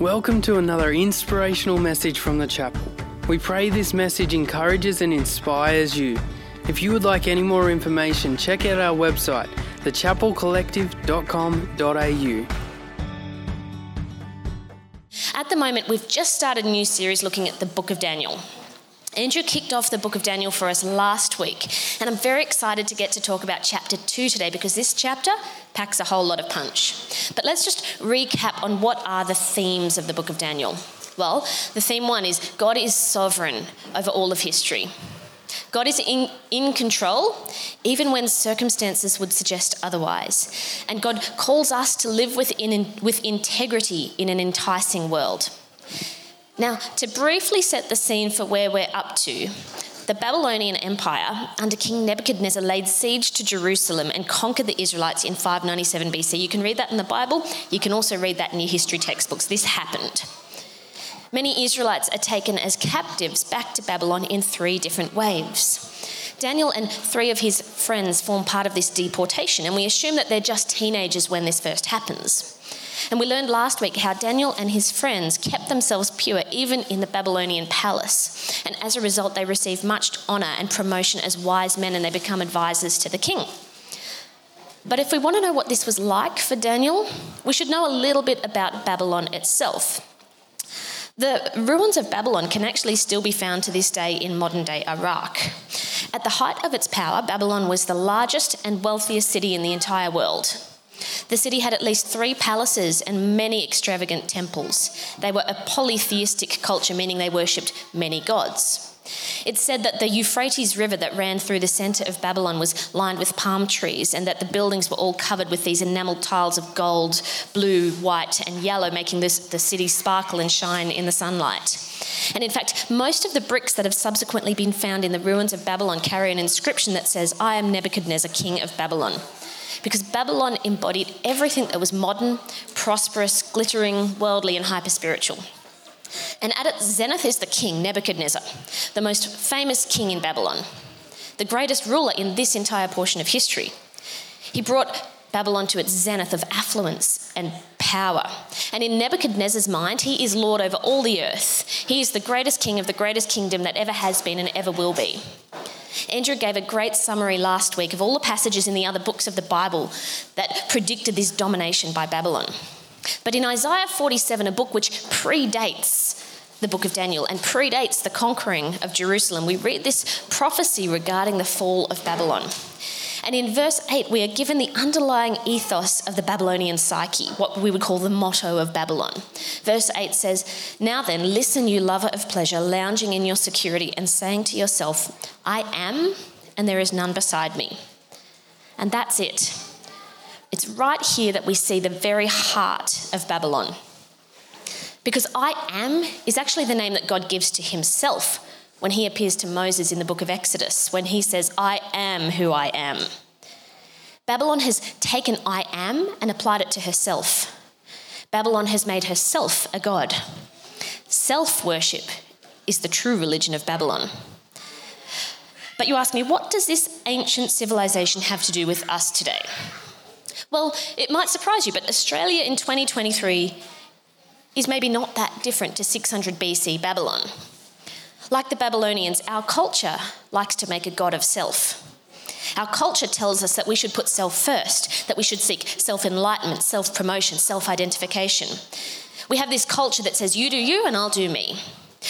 Welcome to another inspirational message from the chapel. We pray this message encourages and inspires you. If you would like any more information, check out our website, thechapelcollective.com.au. At the moment, we've just started a new series looking at the book of Daniel. Andrew kicked off the book of Daniel for us last week, and I'm very excited to get to talk about chapter 2 today because this chapter packs a whole lot of punch. But let's just recap on what are the themes of the book of Daniel. Well, the theme one is God is sovereign over all of history. God is in, in control, even when circumstances would suggest otherwise. And God calls us to live within, with integrity in an enticing world. Now, to briefly set the scene for where we're up to, the Babylonian Empire under King Nebuchadnezzar laid siege to Jerusalem and conquered the Israelites in 597 BC. You can read that in the Bible, you can also read that in your history textbooks. This happened. Many Israelites are taken as captives back to Babylon in three different waves. Daniel and three of his friends form part of this deportation, and we assume that they're just teenagers when this first happens. And we learned last week how Daniel and his friends kept themselves pure even in the Babylonian palace. And as a result, they receive much honour and promotion as wise men and they become advisors to the king. But if we want to know what this was like for Daniel, we should know a little bit about Babylon itself. The ruins of Babylon can actually still be found to this day in modern day Iraq. At the height of its power, Babylon was the largest and wealthiest city in the entire world. The city had at least three palaces and many extravagant temples. They were a polytheistic culture, meaning they worshipped many gods. It's said that the Euphrates River that ran through the centre of Babylon was lined with palm trees, and that the buildings were all covered with these enamelled tiles of gold, blue, white, and yellow, making this, the city sparkle and shine in the sunlight. And in fact, most of the bricks that have subsequently been found in the ruins of Babylon carry an inscription that says, I am Nebuchadnezzar, king of Babylon because Babylon embodied everything that was modern, prosperous, glittering, worldly, and hyper spiritual. And at its zenith is the king, Nebuchadnezzar, the most famous king in Babylon, the greatest ruler in this entire portion of history. He brought Babylon to its zenith of affluence and power. And in Nebuchadnezzar's mind, he is Lord over all the earth. He is the greatest king of the greatest kingdom that ever has been and ever will be. Andrew gave a great summary last week of all the passages in the other books of the Bible that predicted this domination by Babylon. But in Isaiah 47, a book which predates the book of Daniel and predates the conquering of Jerusalem, we read this prophecy regarding the fall of Babylon. And in verse 8, we are given the underlying ethos of the Babylonian psyche, what we would call the motto of Babylon. Verse 8 says, Now then, listen, you lover of pleasure, lounging in your security and saying to yourself, I am, and there is none beside me. And that's it. It's right here that we see the very heart of Babylon. Because I am is actually the name that God gives to himself when he appears to Moses in the book of Exodus, when he says, I am who I am. Babylon has taken I am and applied it to herself. Babylon has made herself a god. Self worship is the true religion of Babylon. But you ask me, what does this ancient civilization have to do with us today? Well, it might surprise you, but Australia in 2023 is maybe not that different to 600 BC Babylon. Like the Babylonians, our culture likes to make a god of self. Our culture tells us that we should put self first, that we should seek self enlightenment, self promotion, self identification. We have this culture that says, you do you and I'll do me,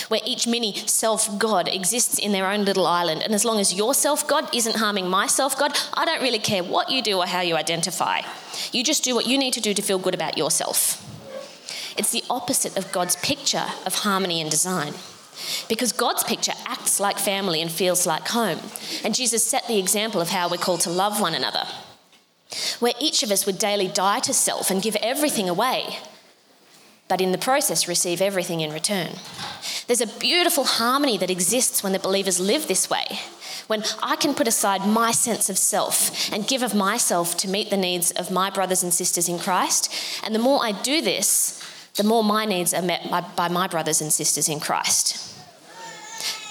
where each mini self God exists in their own little island. And as long as your self God isn't harming my self God, I don't really care what you do or how you identify. You just do what you need to do to feel good about yourself. It's the opposite of God's picture of harmony and design. Because God's picture acts like family and feels like home. And Jesus set the example of how we're called to love one another, where each of us would daily die to self and give everything away, but in the process receive everything in return. There's a beautiful harmony that exists when the believers live this way. When I can put aside my sense of self and give of myself to meet the needs of my brothers and sisters in Christ. And the more I do this, the more my needs are met by, by my brothers and sisters in Christ.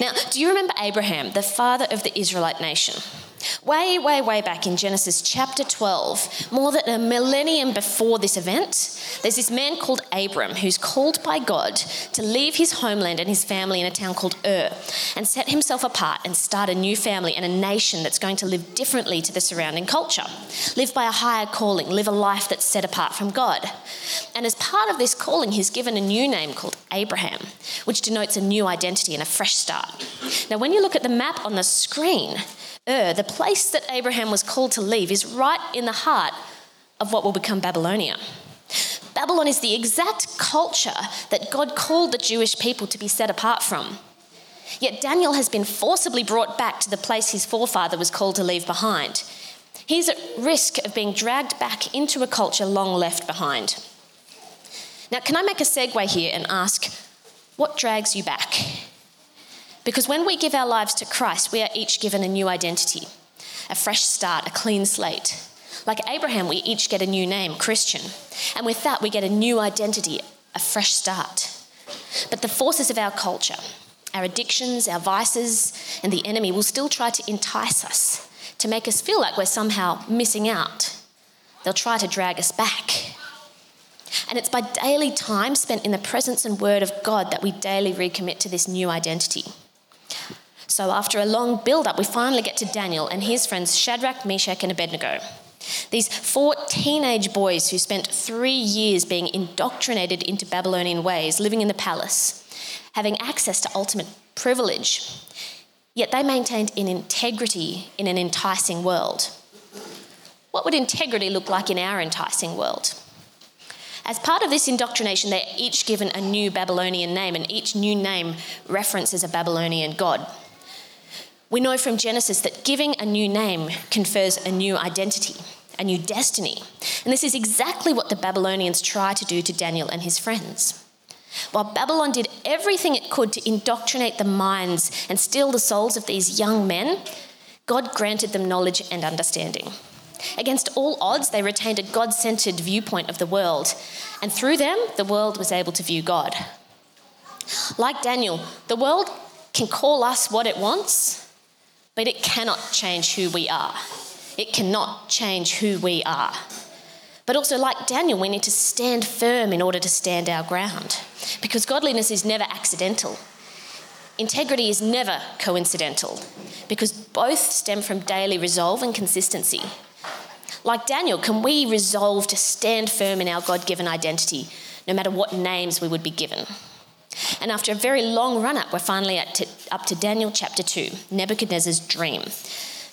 Now, do you remember Abraham, the father of the Israelite nation? Way, way, way back in Genesis chapter 12, more than a millennium before this event, there's this man called Abram who's called by God to leave his homeland and his family in a town called Ur and set himself apart and start a new family and a nation that's going to live differently to the surrounding culture, live by a higher calling, live a life that's set apart from God. And as part of this calling, he's given a new name called Abraham, which denotes a new identity and a fresh start. Now, when you look at the map on the screen, Ur, the place that Abraham was called to leave, is right in the heart of what will become Babylonia. Babylon is the exact culture that God called the Jewish people to be set apart from. Yet Daniel has been forcibly brought back to the place his forefather was called to leave behind. He's at risk of being dragged back into a culture long left behind. Now, can I make a segue here and ask, what drags you back? Because when we give our lives to Christ, we are each given a new identity, a fresh start, a clean slate. Like Abraham, we each get a new name, Christian. And with that, we get a new identity, a fresh start. But the forces of our culture, our addictions, our vices, and the enemy will still try to entice us, to make us feel like we're somehow missing out. They'll try to drag us back. And it's by daily time spent in the presence and word of God that we daily recommit to this new identity. So, after a long build up, we finally get to Daniel and his friends Shadrach, Meshach, and Abednego. These four teenage boys who spent three years being indoctrinated into Babylonian ways, living in the palace, having access to ultimate privilege, yet they maintained an integrity in an enticing world. What would integrity look like in our enticing world? As part of this indoctrination, they're each given a new Babylonian name, and each new name references a Babylonian god. We know from Genesis that giving a new name confers a new identity a new destiny. And this is exactly what the Babylonians try to do to Daniel and his friends. While Babylon did everything it could to indoctrinate the minds and steal the souls of these young men, God granted them knowledge and understanding. Against all odds, they retained a God centered viewpoint of the world, and through them, the world was able to view God. Like Daniel, the world can call us what it wants, but it cannot change who we are. It cannot change who we are. But also, like Daniel, we need to stand firm in order to stand our ground. Because godliness is never accidental, integrity is never coincidental, because both stem from daily resolve and consistency. Like Daniel, can we resolve to stand firm in our God given identity, no matter what names we would be given? And after a very long run up, we're finally up to Daniel chapter 2, Nebuchadnezzar's dream.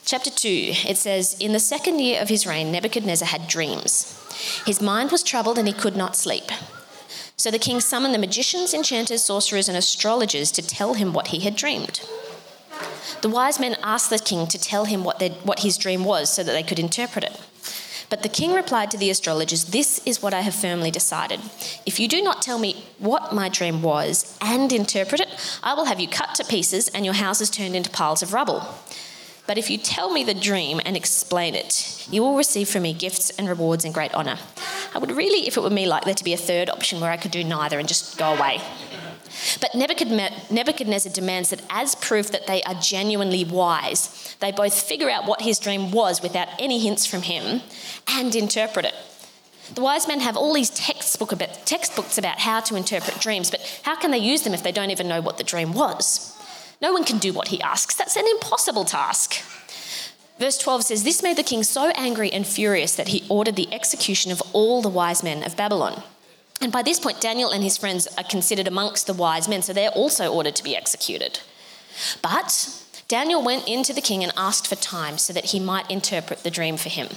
Chapter 2, it says, In the second year of his reign, Nebuchadnezzar had dreams. His mind was troubled and he could not sleep. So the king summoned the magicians, enchanters, sorcerers, and astrologers to tell him what he had dreamed. The wise men asked the king to tell him what, what his dream was so that they could interpret it. But the king replied to the astrologers, This is what I have firmly decided. If you do not tell me what my dream was and interpret it, I will have you cut to pieces and your houses turned into piles of rubble. But if you tell me the dream and explain it, you will receive from me gifts and rewards and great honour. I would really, if it were me, like there to be a third option where I could do neither and just go away. But Nebuchadnezzar demands that, as proof that they are genuinely wise, they both figure out what his dream was without any hints from him and interpret it. The wise men have all these textbook about, textbooks about how to interpret dreams, but how can they use them if they don't even know what the dream was? No one can do what he asks. That's an impossible task. Verse 12 says, This made the king so angry and furious that he ordered the execution of all the wise men of Babylon. And by this point, Daniel and his friends are considered amongst the wise men, so they're also ordered to be executed. But Daniel went in to the king and asked for time so that he might interpret the dream for him.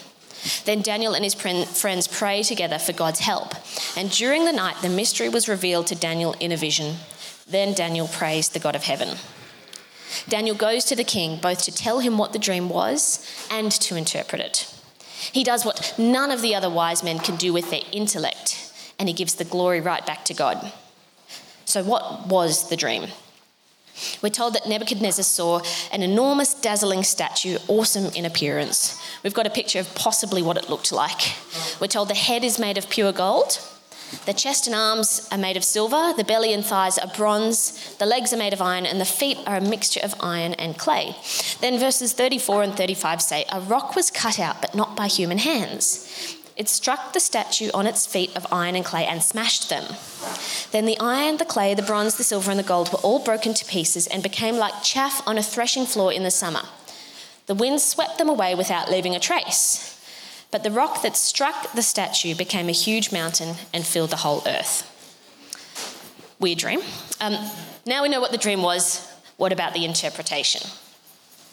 Then Daniel and his friends pray together for God's help. And during the night, the mystery was revealed to Daniel in a vision. Then Daniel praised the God of heaven. Daniel goes to the king both to tell him what the dream was and to interpret it. He does what none of the other wise men can do with their intellect, and he gives the glory right back to God. So, what was the dream? We're told that Nebuchadnezzar saw an enormous, dazzling statue, awesome in appearance. We've got a picture of possibly what it looked like. We're told the head is made of pure gold, The chest and arms are made of silver, the belly and thighs are bronze, the legs are made of iron, and the feet are a mixture of iron and clay. Then verses 34 and 35 say, A rock was cut out, but not by human hands. It struck the statue on its feet of iron and clay and smashed them. Then the iron, the clay, the bronze, the silver, and the gold were all broken to pieces and became like chaff on a threshing floor in the summer. The wind swept them away without leaving a trace. But the rock that struck the statue became a huge mountain and filled the whole earth. Weird dream. Um, now we know what the dream was. What about the interpretation?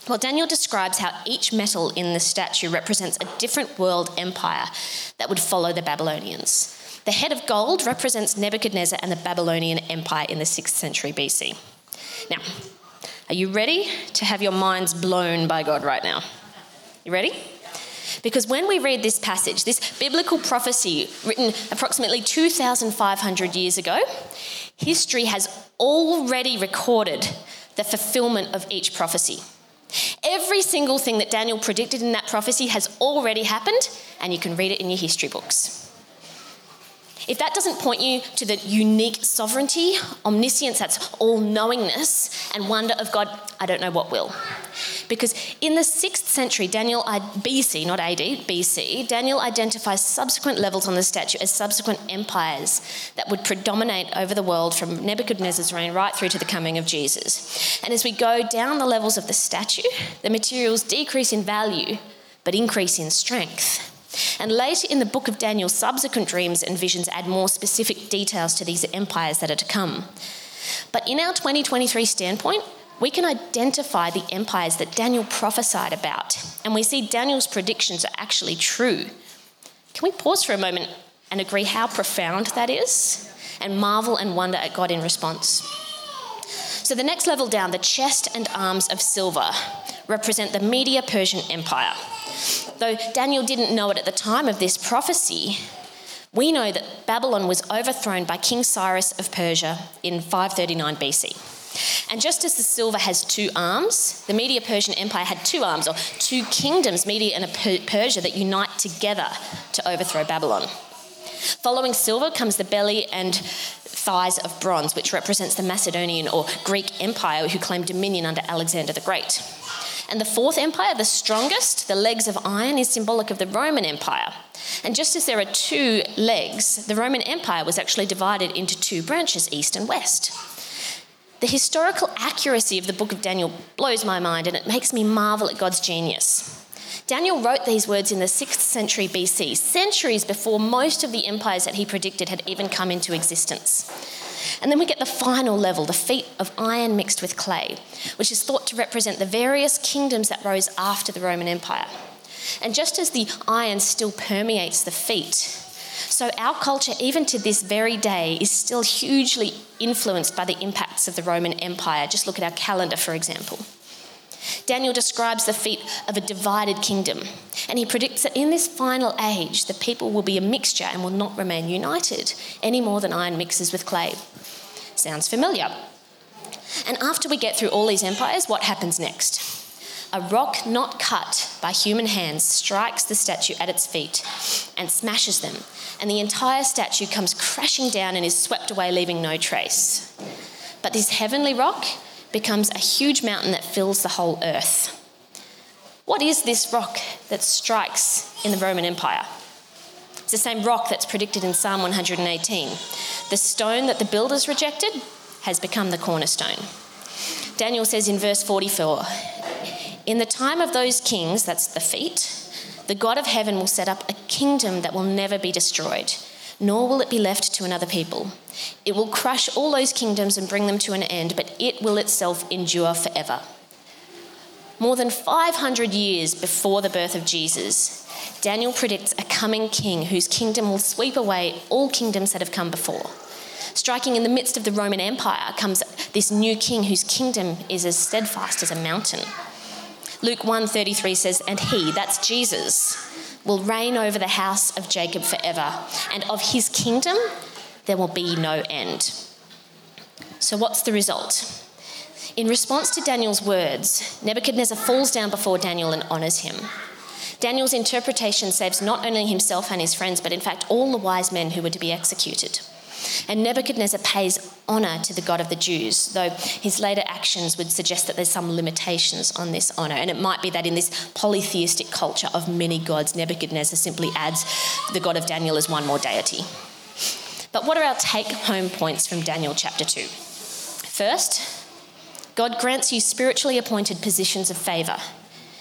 Well, Daniel describes how each metal in the statue represents a different world empire that would follow the Babylonians. The head of gold represents Nebuchadnezzar and the Babylonian Empire in the 6th century BC. Now, are you ready to have your minds blown by God right now? You ready? Because when we read this passage, this biblical prophecy written approximately 2,500 years ago, history has already recorded the fulfillment of each prophecy. Every single thing that Daniel predicted in that prophecy has already happened, and you can read it in your history books. If that doesn't point you to the unique sovereignty, omniscience, that's all knowingness, and wonder of God, I don't know what will. Because in the 6th century, Daniel, BC, not AD, BC, Daniel identifies subsequent levels on the statue as subsequent empires that would predominate over the world from Nebuchadnezzar's reign right through to the coming of Jesus. And as we go down the levels of the statue, the materials decrease in value but increase in strength. And later in the book of Daniel, subsequent dreams and visions add more specific details to these empires that are to come. But in our 2023 standpoint, we can identify the empires that Daniel prophesied about, and we see Daniel's predictions are actually true. Can we pause for a moment and agree how profound that is, and marvel and wonder at God in response? So, the next level down, the chest and arms of silver represent the Media Persian Empire. Though Daniel didn't know it at the time of this prophecy, we know that Babylon was overthrown by King Cyrus of Persia in 539 BC. And just as the silver has two arms, the Media Persian Empire had two arms, or two kingdoms, Media and Persia, that unite together to overthrow Babylon. Following silver comes the belly and thighs of bronze, which represents the Macedonian or Greek Empire who claimed dominion under Alexander the Great. And the fourth empire, the strongest, the legs of iron, is symbolic of the Roman Empire. And just as there are two legs, the Roman Empire was actually divided into two branches, east and west. The historical accuracy of the book of Daniel blows my mind and it makes me marvel at God's genius. Daniel wrote these words in the 6th century BC, centuries before most of the empires that he predicted had even come into existence. And then we get the final level, the feet of iron mixed with clay, which is thought to represent the various kingdoms that rose after the Roman Empire. And just as the iron still permeates the feet, so our culture, even to this very day, is still hugely influenced by the impacts of the Roman Empire. Just look at our calendar, for example. Daniel describes the feet of a divided kingdom, and he predicts that in this final age, the people will be a mixture and will not remain united any more than iron mixes with clay. Sounds familiar. And after we get through all these empires, what happens next? A rock not cut by human hands strikes the statue at its feet and smashes them, and the entire statue comes crashing down and is swept away, leaving no trace. But this heavenly rock becomes a huge mountain that fills the whole earth. What is this rock that strikes in the Roman Empire? It's the same rock that's predicted in Psalm 118. The stone that the builders rejected has become the cornerstone. Daniel says in verse 44 In the time of those kings, that's the feet, the God of heaven will set up a kingdom that will never be destroyed, nor will it be left to another people. It will crush all those kingdoms and bring them to an end, but it will itself endure forever. More than 500 years before the birth of Jesus, Daniel predicts a coming king whose kingdom will sweep away all kingdoms that have come before. Striking in the midst of the Roman Empire comes this new king whose kingdom is as steadfast as a mountain. Luke 1:33 says, "And he, that's Jesus, will reign over the house of Jacob forever, and of his kingdom there will be no end." So what's the result? In response to Daniel's words, Nebuchadnezzar falls down before Daniel and honors him. Daniel's interpretation saves not only himself and his friends, but in fact all the wise men who were to be executed. And Nebuchadnezzar pays honour to the God of the Jews, though his later actions would suggest that there's some limitations on this honour. And it might be that in this polytheistic culture of many gods, Nebuchadnezzar simply adds the God of Daniel as one more deity. But what are our take home points from Daniel chapter 2? First, God grants you spiritually appointed positions of favour.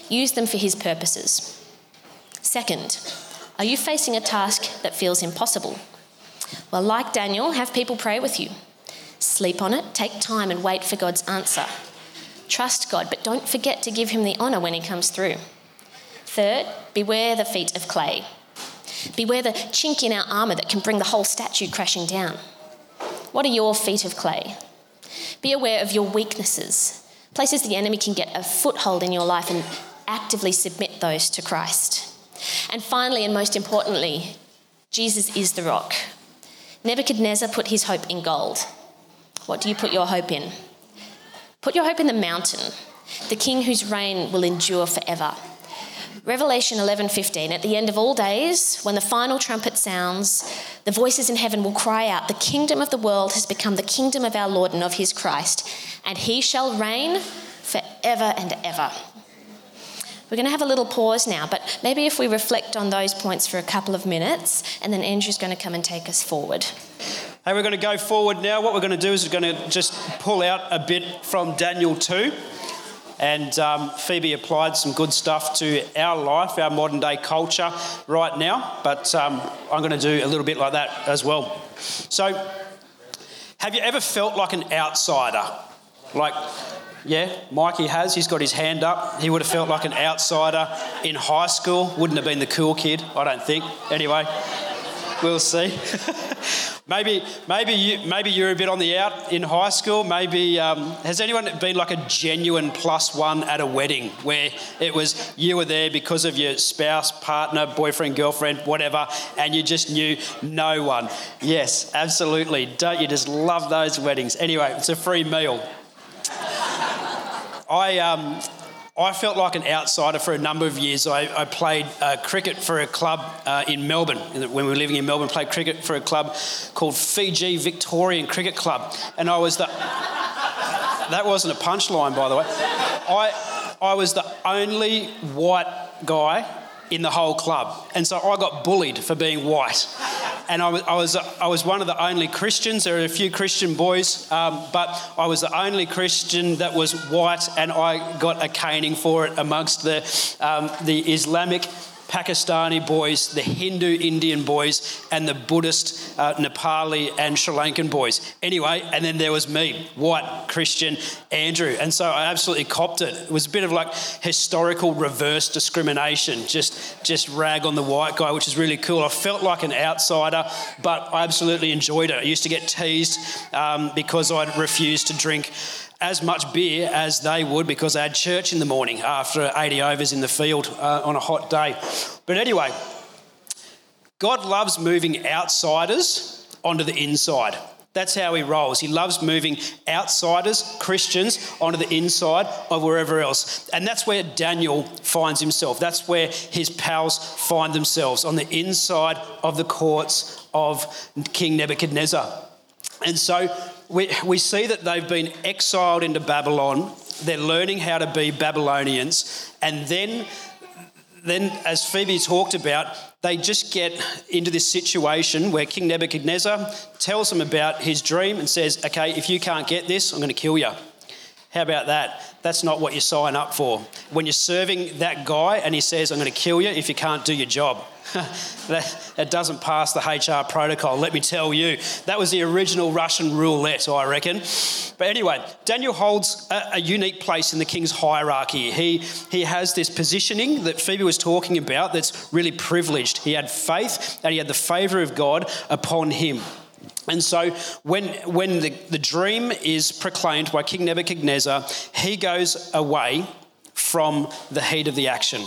Use them for his purposes. Second, are you facing a task that feels impossible? Well, like Daniel, have people pray with you. Sleep on it, take time and wait for God's answer. Trust God, but don't forget to give him the honour when he comes through. Third, beware the feet of clay. Beware the chink in our armour that can bring the whole statue crashing down. What are your feet of clay? Be aware of your weaknesses, places the enemy can get a foothold in your life, and actively submit those to Christ. And finally, and most importantly, Jesus is the rock. Nebuchadnezzar put his hope in gold. What do you put your hope in? Put your hope in the mountain, the king whose reign will endure forever. Revelation 11:15 At the end of all days when the final trumpet sounds the voices in heaven will cry out the kingdom of the world has become the kingdom of our Lord and of his Christ and he shall reign forever and ever. We're going to have a little pause now, but maybe if we reflect on those points for a couple of minutes, and then Andrew's going to come and take us forward. Hey, we're going to go forward now. What we're going to do is we're going to just pull out a bit from Daniel 2. And um, Phoebe applied some good stuff to our life, our modern day culture right now. But um, I'm going to do a little bit like that as well. So, have you ever felt like an outsider? Like, yeah, Mikey has. He's got his hand up. He would have felt like an outsider in high school. Wouldn't have been the cool kid, I don't think. Anyway, we'll see. maybe, maybe you, maybe you're a bit on the out in high school. Maybe um, has anyone been like a genuine plus one at a wedding where it was you were there because of your spouse, partner, boyfriend, girlfriend, whatever, and you just knew no one? Yes, absolutely. Don't you just love those weddings? Anyway, it's a free meal. I, um, I felt like an outsider for a number of years. I, I played uh, cricket for a club uh, in Melbourne. When we were living in Melbourne, played cricket for a club called Fiji Victorian Cricket Club. And I was the. that wasn't a punchline, by the way. I, I was the only white guy in the whole club. And so I got bullied for being white. And I was, I was, I was one of the only Christians. There are a few Christian boys, um, but I was the only Christian that was white, and I got a caning for it amongst the, um, the Islamic Pakistani boys, the Hindu Indian boys, and the Buddhist uh, Nepali and Sri Lankan boys. Anyway, and then there was me, white Christian Andrew. And so I absolutely copped it. It was a bit of like historical reverse discrimination, just, just rag on the white guy, which is really cool. I felt like an outsider, but I absolutely enjoyed it. I used to get teased um, because I'd refused to drink as much beer as they would because they had church in the morning after 80 overs in the field uh, on a hot day. But anyway, God loves moving outsiders onto the inside. That's how he rolls. He loves moving outsiders, Christians, onto the inside of wherever else. And that's where Daniel finds himself. That's where his pals find themselves, on the inside of the courts of King Nebuchadnezzar. And so we, we see that they've been exiled into Babylon. They're learning how to be Babylonians. And then, then, as Phoebe talked about, they just get into this situation where King Nebuchadnezzar tells them about his dream and says, Okay, if you can't get this, I'm going to kill you. How about that? That's not what you sign up for. When you're serving that guy and he says, I'm going to kill you if you can't do your job. that, that, doesn't pass the HR protocol, let me tell you. That was the original Russian roulette, I reckon. But anyway, Daniel holds a, a unique place in the king's hierarchy. He, he has this positioning that Phoebe was talking about that's really privileged. He had faith and he had the favour of God upon him. And so when, when the, the dream is proclaimed by King Nebuchadnezzar, he goes away from the heat of the action.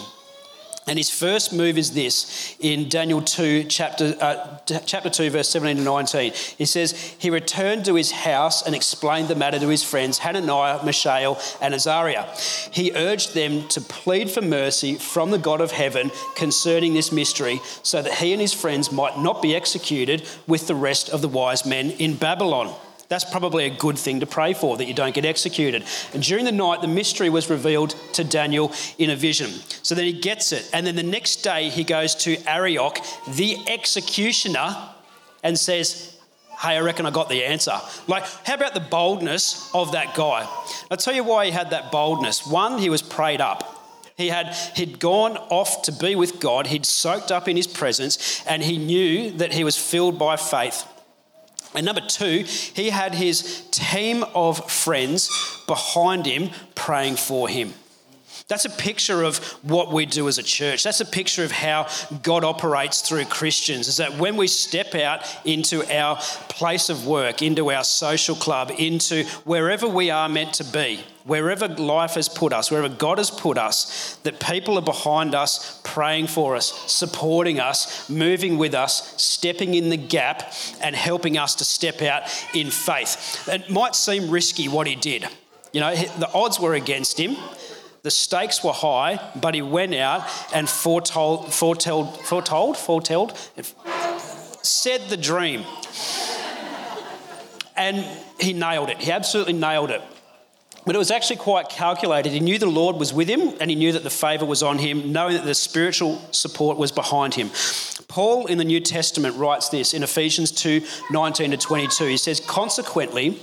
And his first move is this in Daniel 2, chapter, uh, chapter 2, verse 17 to 19. He says, He returned to his house and explained the matter to his friends, Hananiah, Mishael, and Azariah. He urged them to plead for mercy from the God of heaven concerning this mystery, so that he and his friends might not be executed with the rest of the wise men in Babylon. That's probably a good thing to pray for, that you don't get executed. And during the night, the mystery was revealed to Daniel in a vision. So then he gets it. And then the next day, he goes to Arioch, the executioner, and says, Hey, I reckon I got the answer. Like, how about the boldness of that guy? I'll tell you why he had that boldness. One, he was prayed up. He had he'd gone off to be with God, he'd soaked up in his presence, and he knew that he was filled by faith. And number two, he had his team of friends behind him praying for him. That's a picture of what we do as a church. That's a picture of how God operates through Christians. Is that when we step out into our place of work, into our social club, into wherever we are meant to be, wherever life has put us, wherever God has put us, that people are behind us, praying for us, supporting us, moving with us, stepping in the gap, and helping us to step out in faith. It might seem risky what he did. You know, the odds were against him. The stakes were high, but he went out and foretold, foretold, foretold, foretold, said the dream. And he nailed it. He absolutely nailed it. But it was actually quite calculated. He knew the Lord was with him and he knew that the favour was on him, knowing that the spiritual support was behind him. Paul in the New Testament writes this in Ephesians 2 19 to 22. He says, Consequently,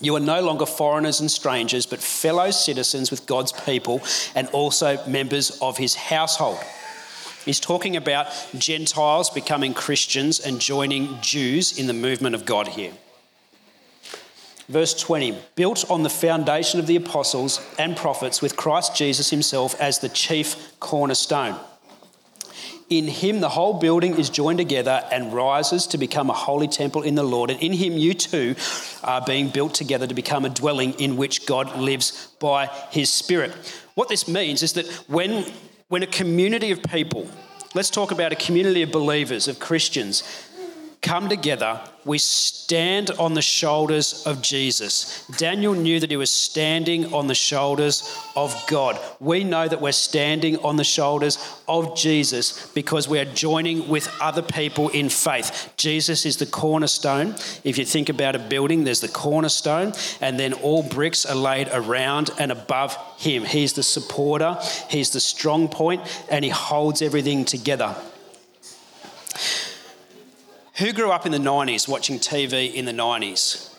you are no longer foreigners and strangers, but fellow citizens with God's people and also members of his household. He's talking about Gentiles becoming Christians and joining Jews in the movement of God here. Verse 20 built on the foundation of the apostles and prophets with Christ Jesus himself as the chief cornerstone. In him, the whole building is joined together and rises to become a holy temple in the Lord. And in him, you too are being built together to become a dwelling in which God lives by his Spirit. What this means is that when, when a community of people, let's talk about a community of believers, of Christians, come together, we stand on the shoulders of Jesus. Daniel knew that he was standing on the shoulders of God. We know that we're standing on the shoulders of Jesus because we are joining with other people in faith. Jesus is the cornerstone. If you think about a building, there's the cornerstone, and then all bricks are laid around and above him. He's the supporter, he's the strong point, and he holds everything together. Who grew up in the 90s watching TV in the 90s?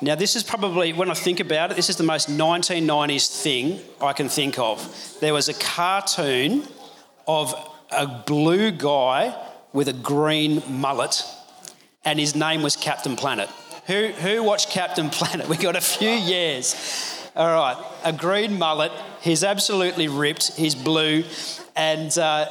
Now, this is probably, when I think about it, this is the most 1990s thing I can think of. There was a cartoon of a blue guy with a green mullet, and his name was Captain Planet. Who, who watched Captain Planet? We got a few years. All right, a green mullet. He's absolutely ripped. He's blue, and uh,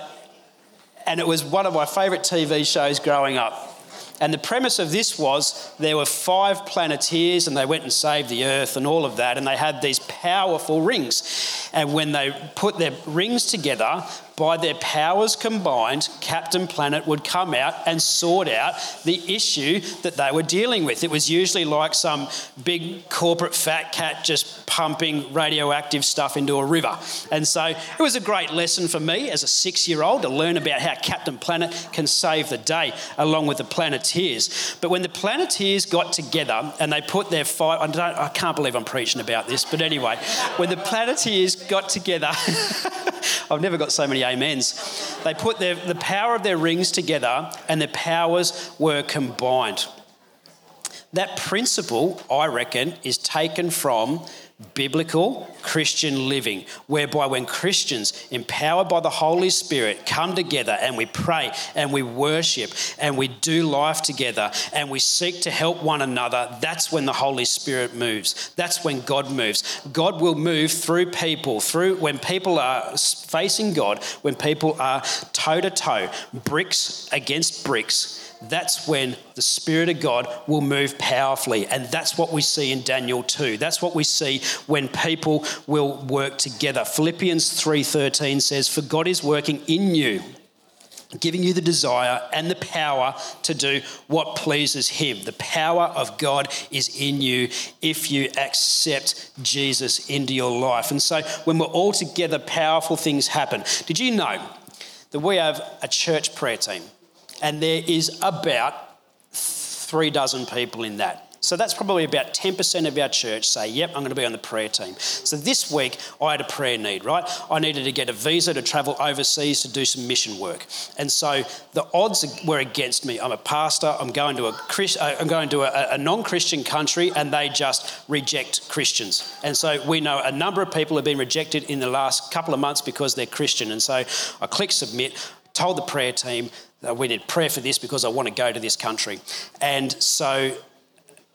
and it was one of my favourite TV shows growing up. And the premise of this was there were five planeteers and they went and saved the Earth and all of that. And they had these powerful rings. And when they put their rings together, by their powers combined, Captain Planet would come out and sort out the issue that they were dealing with. It was usually like some big corporate fat cat just pumping radioactive stuff into a river. And so it was a great lesson for me as a six year old to learn about how Captain Planet can save the day along with the Planeteers. But when the Planeteers got together and they put their fight, I, I can't believe I'm preaching about this, but anyway, when the Planeteers got together, I've never got so many amens. They put their, the power of their rings together and their powers were combined. That principle, I reckon, is taken from biblical Christian living, whereby when Christians, empowered by the Holy Spirit, come together and we pray and we worship and we do life together and we seek to help one another, that's when the Holy Spirit moves. That's when God moves. God will move through people, through when people are facing God, when people are toe to toe, bricks against bricks that's when the Spirit of God will move powerfully. And that's what we see in Daniel 2. That's what we see when people will work together. Philippians 3:13 says, "For God is working in you." Giving you the desire and the power to do what pleases Him. The power of God is in you if you accept Jesus into your life. And so, when we're all together, powerful things happen. Did you know that we have a church prayer team? And there is about three dozen people in that. So that's probably about 10% of our church say, Yep, I'm going to be on the prayer team. So this week, I had a prayer need, right? I needed to get a visa to travel overseas to do some mission work. And so the odds were against me. I'm a pastor, I'm going to a, Christ, uh, I'm going to a, a non Christian country, and they just reject Christians. And so we know a number of people have been rejected in the last couple of months because they're Christian. And so I clicked submit, told the prayer team, we need prayer for this because I want to go to this country. And so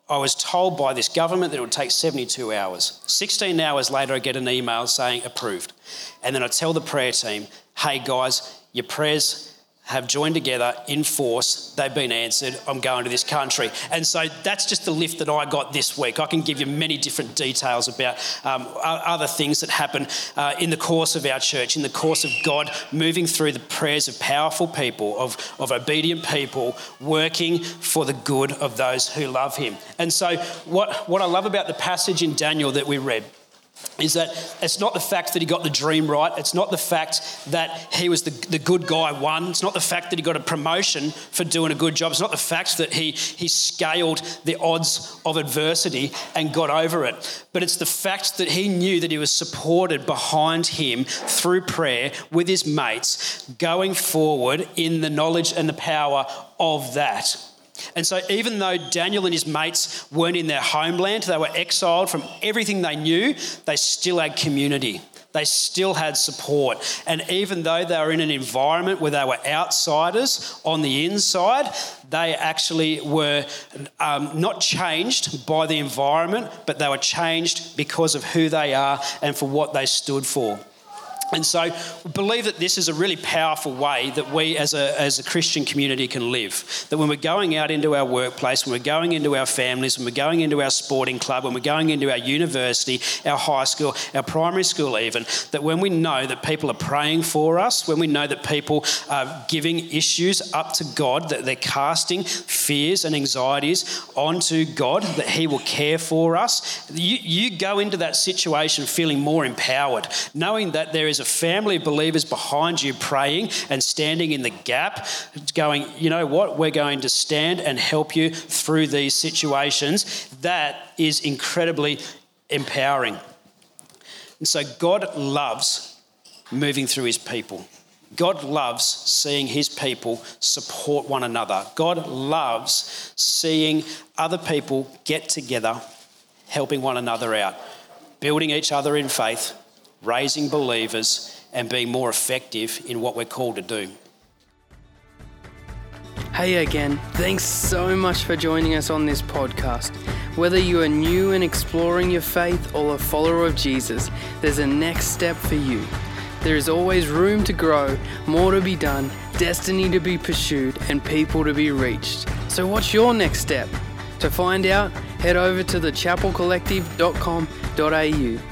I was told by this government that it would take 72 hours. 16 hours later, I get an email saying approved. And then I tell the prayer team, hey guys, your prayers have joined together in force. They've been answered. I'm going to this country. And so that's just the lift that I got this week. I can give you many different details about um, other things that happen uh, in the course of our church, in the course of God moving through the prayers of powerful people, of, of obedient people, working for the good of those who love Him. And so, what, what I love about the passage in Daniel that we read is that it's not the fact that he got the dream right. It's not the fact that he was the, the good guy won. It's not the fact that he got a promotion for doing a good job. It's not the fact that he, he scaled the odds of adversity and got over it. But it's the fact that he knew that he was supported behind him through prayer with his mates, going forward in the knowledge and the power of that. And so, even though Daniel and his mates weren't in their homeland, they were exiled from everything they knew, they still had community. They still had support. And even though they were in an environment where they were outsiders on the inside, they actually were um, not changed by the environment, but they were changed because of who they are and for what they stood for. And so we believe that this is a really powerful way that we as a, as a Christian community can live. That when we're going out into our workplace, when we're going into our families, when we're going into our sporting club, when we're going into our university, our high school, our primary school, even, that when we know that people are praying for us, when we know that people are giving issues up to God, that they're casting fears and anxieties onto God, that He will care for us, you, you go into that situation feeling more empowered, knowing that there is a family of believers behind you praying and standing in the gap, going, you know what, we're going to stand and help you through these situations. That is incredibly empowering. And so God loves moving through his people. God loves seeing his people support one another. God loves seeing other people get together, helping one another out, building each other in faith, raising believers, and being more effective in what we're called to do. Hey again, thanks so much for joining us on this podcast. Whether you are new and exploring your faith or a follower of Jesus, there's a next step for you. There is always room to grow, more to be done, destiny to be pursued, and people to be reached. So, what's your next step? To find out, head over to thechapelcollective.com.au.